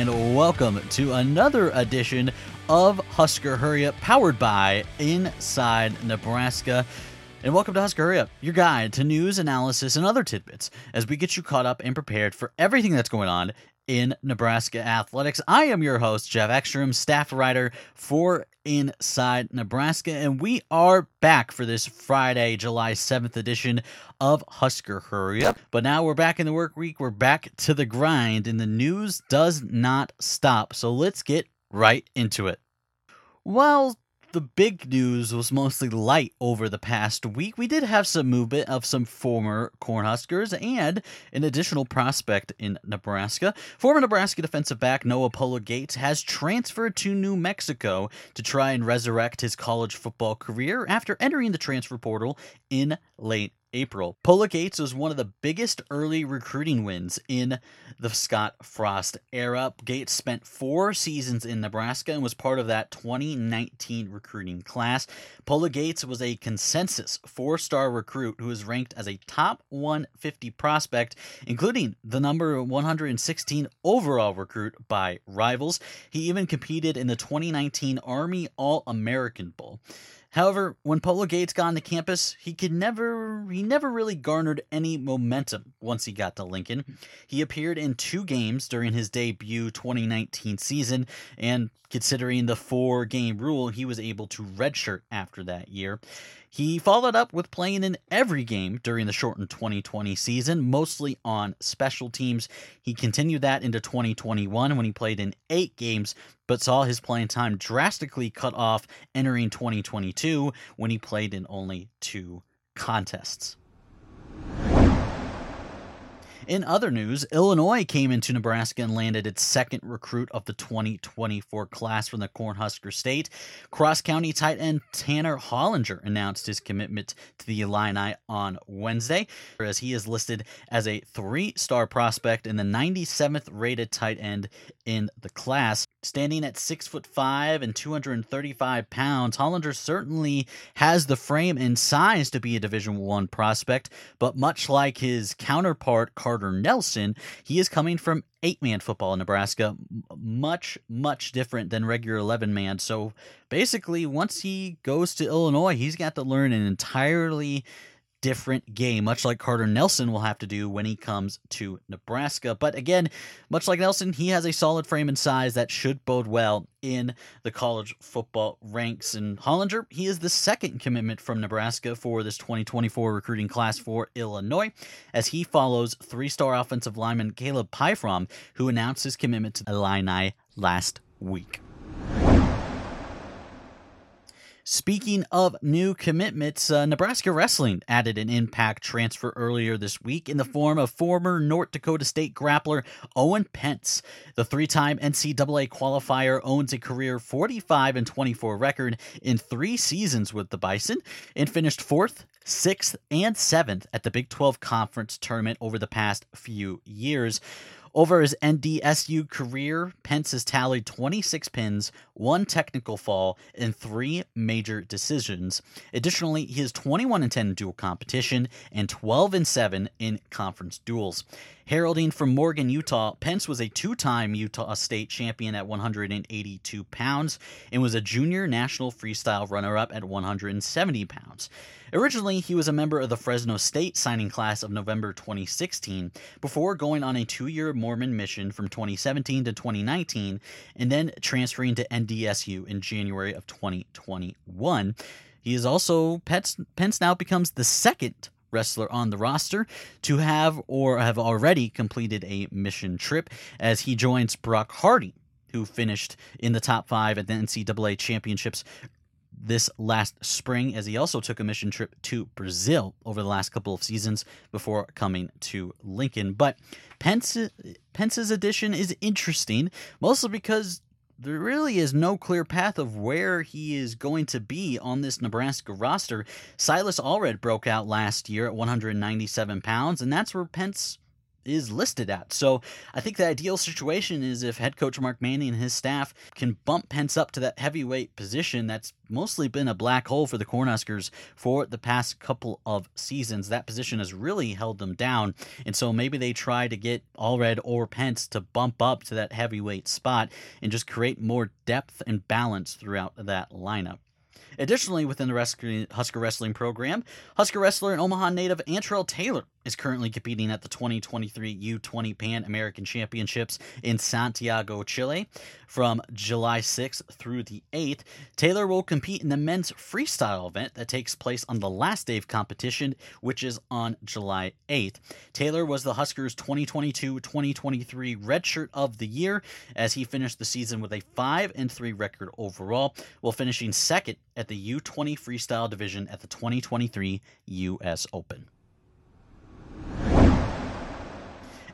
and welcome to another edition of Husker Hurry Up, powered by Inside Nebraska. And welcome to Husker Hurry Up, your guide to news, analysis, and other tidbits as we get you caught up and prepared for everything that's going on in Nebraska athletics. I am your host, Geoff Exstrom, staff writer for Inside Nebraska, and we are back for this Friday, July 7th edition of Husker Hurry Up. But now we're back in the work week, we're back to the grind, and the news does not stop. So let's get right into it. Well, the big news was mostly light over the past week. We did have some movement of some former Cornhuskers and an additional prospect in Nebraska. Former Nebraska defensive back Noa Pola-Gates has transferred to New Mexico to try and resurrect his college football career after entering the transfer portal in late April. Pola-Gates was one of the biggest early recruiting wins in the Scott Frost era. Gates spent four seasons in Nebraska and was part of that 2019 recruiting class. Pola-Gates was a consensus four star recruit who was ranked as a top 150 prospect, including the number 116 overall recruit by rivals. He even competed in the 2019 Army All American Bowl. However, when Pola-Gates got onto campus, he could never he never really garnered any momentum once he got to Lincoln. He appeared in two games during his debut 2019 season, and considering the four game rule, he was able to redshirt after that year. He followed up with playing in every game during the shortened 2020 season, mostly on special teams. He continued that into 2021 when he played in eight games, but saw his playing time drastically cut off entering 2022 when he played in only two contests. In other news, Illinois came into Nebraska and landed its second recruit of the 2024 class from the Cornhusker State. Cross County tight end Tanner Hollinger announced his commitment to the Illini on Wednesday, as he is listed as a three star prospect and the 97th rated tight end in the class. Standing at six foot five and 235 pounds, Hollinger certainly has the frame and size to be a Division One prospect, but much like his counterpart Carter Nelson, he is coming from eight man football in Nebraska, much, much different than regular 11 man. So basically, once he goes to Illinois, he's got to learn an entirely different game, much like Carter Nelson will have to do when he comes to Nebraska. But again, much like Nelson, he has a solid frame and size that should bode well in the college football ranks. And Hollinger, he is the second commitment from Nebraska for this 2024 recruiting class for Illinois, as he follows three star offensive lineman Caleb Pyfrom, who announced his commitment to Illini last week. Speaking of new commitments, uh, Nebraska Wrestling added an impact transfer earlier this week in the form of former North Dakota State grappler Owen Pence. The three time NCAA qualifier owns a career 45 and 24 record in three seasons with the Bison and finished fourth, sixth, and seventh at the Big 12 Conference tournament over the past few years. Over his NDSU career, Pence has tallied 26 pins, one technical fall, and three major decisions. Additionally, he is 21 and 10 in dual competition and 12 and 7 in conference duels. Heralding from Morgan, Utah, Pence was a two time Utah State champion at 182 pounds and was a junior national freestyle runner up at 170 pounds. Originally, he was a member of the Fresno State signing class of November 2016 before going on a two year Mormon mission from 2017 to 2019 and then transferring to NDSU in January of 2021. He is also, Pence, Pence now becomes the second wrestler on the roster to have or have already completed a mission trip as he joins Brock Hardy, who finished in the top five at the NCAA championships this last spring, as he also took a mission trip to Brazil over the last couple of seasons before coming to Lincoln. But Pence, Pence's addition is interesting, mostly because there really is no clear path of where he is going to be on this Nebraska roster. Silas Allred broke out last year at 197 pounds, and that's where Pence is listed at. So I think the ideal situation is if head coach Mark Manning and his staff can bump Pence up to that heavyweight position that's mostly been a black hole for the Cornhuskers for the past couple of seasons. That position has really held them down. And so maybe they try to get Allred or Pence to bump up to that heavyweight spot and just create more depth and balance throughout that lineup. Additionally, within the Husker Wrestling program, Husker wrestler and Omaha native Antrell Taylor is currently competing at the 2023 U20 Pan American Championships in Santiago, Chile. From July 6th through the 8th, Taylor will compete in the men's freestyle event that takes place on the last day of competition, which is on July 8th. Taylor was the Huskers 2022 2023 Redshirt of the Year as he finished the season with a 5 and 3 record overall, while finishing second at the U20 freestyle division at the 2023 US Open.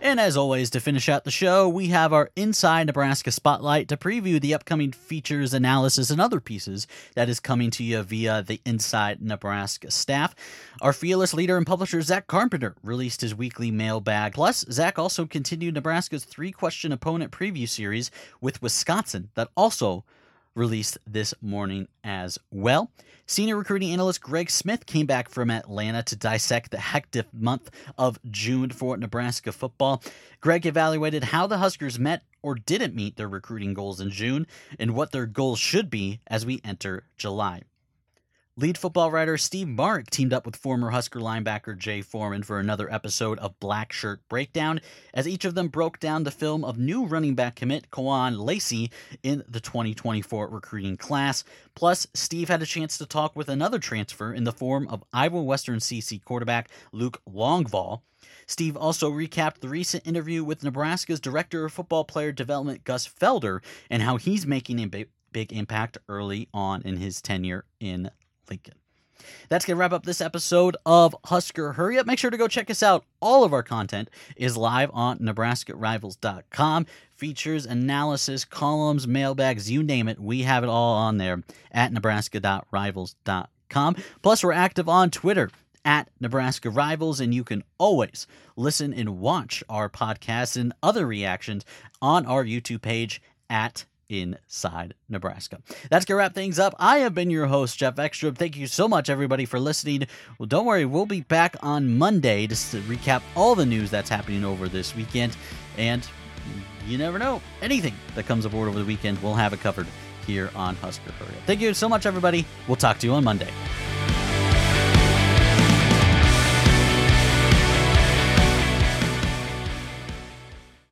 And as always, to finish out the show, we have our Inside Nebraska Spotlight to preview the upcoming features, analysis, and other pieces that is coming to you via the Inside Nebraska staff. Our fearless leader and publisher, Zach Carpenter, released his weekly mailbag. Plus, Zach also continued Nebraska's three question opponent preview series with Wisconsin that also released this morning as well. Senior recruiting analyst Greg Smith came back from Atlanta to dissect the hectic month of June for Nebraska football. Greg evaluated how the Huskers met or didn't meet their recruiting goals in June and what their goals should be as we enter July. Lead football writer Steve Marik teamed up with former Husker linebacker Jay Foreman for another episode of Black Shirt Breakdown, as each of them broke down the film of new running back commit Kawaan Lacy in the 2024 recruiting class. Plus, Steve had a chance to talk with another transfer in the form of Iowa Western CC quarterback Luke Longvall. Steve also recapped the recent interview with Nebraska's Director of Football Player Development Gus Felder and how he's making a big impact early on in his tenure in Lincoln. That's going to wrap up this episode of Husker Hurry Up. Make sure to go check us out. All of our content is live on NebraskaRivals.com. Features, analysis, columns, mailbags, you name it. We have it all on there at Nebraska.Rivals.com. Plus, we're active on Twitter at Nebraska Rivals, and you can always listen and watch our podcasts and other reactions on our YouTube page at inside Nebraska. That's going to wrap things up. I have been your host, Geoff Exstrom. Thank you so much, everybody, for listening. Well, don't worry, we'll be back on Monday just to recap all the news that's happening over this weekend. And you never know, anything that comes aboard over the weekend, we'll have it covered here on Husker Hurry. Thank you so much, everybody. We'll talk to you on Monday.